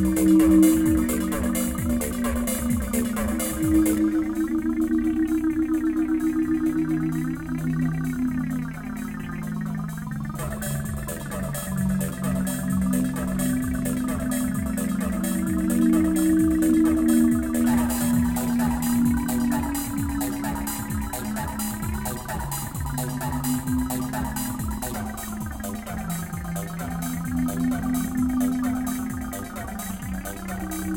Podcast.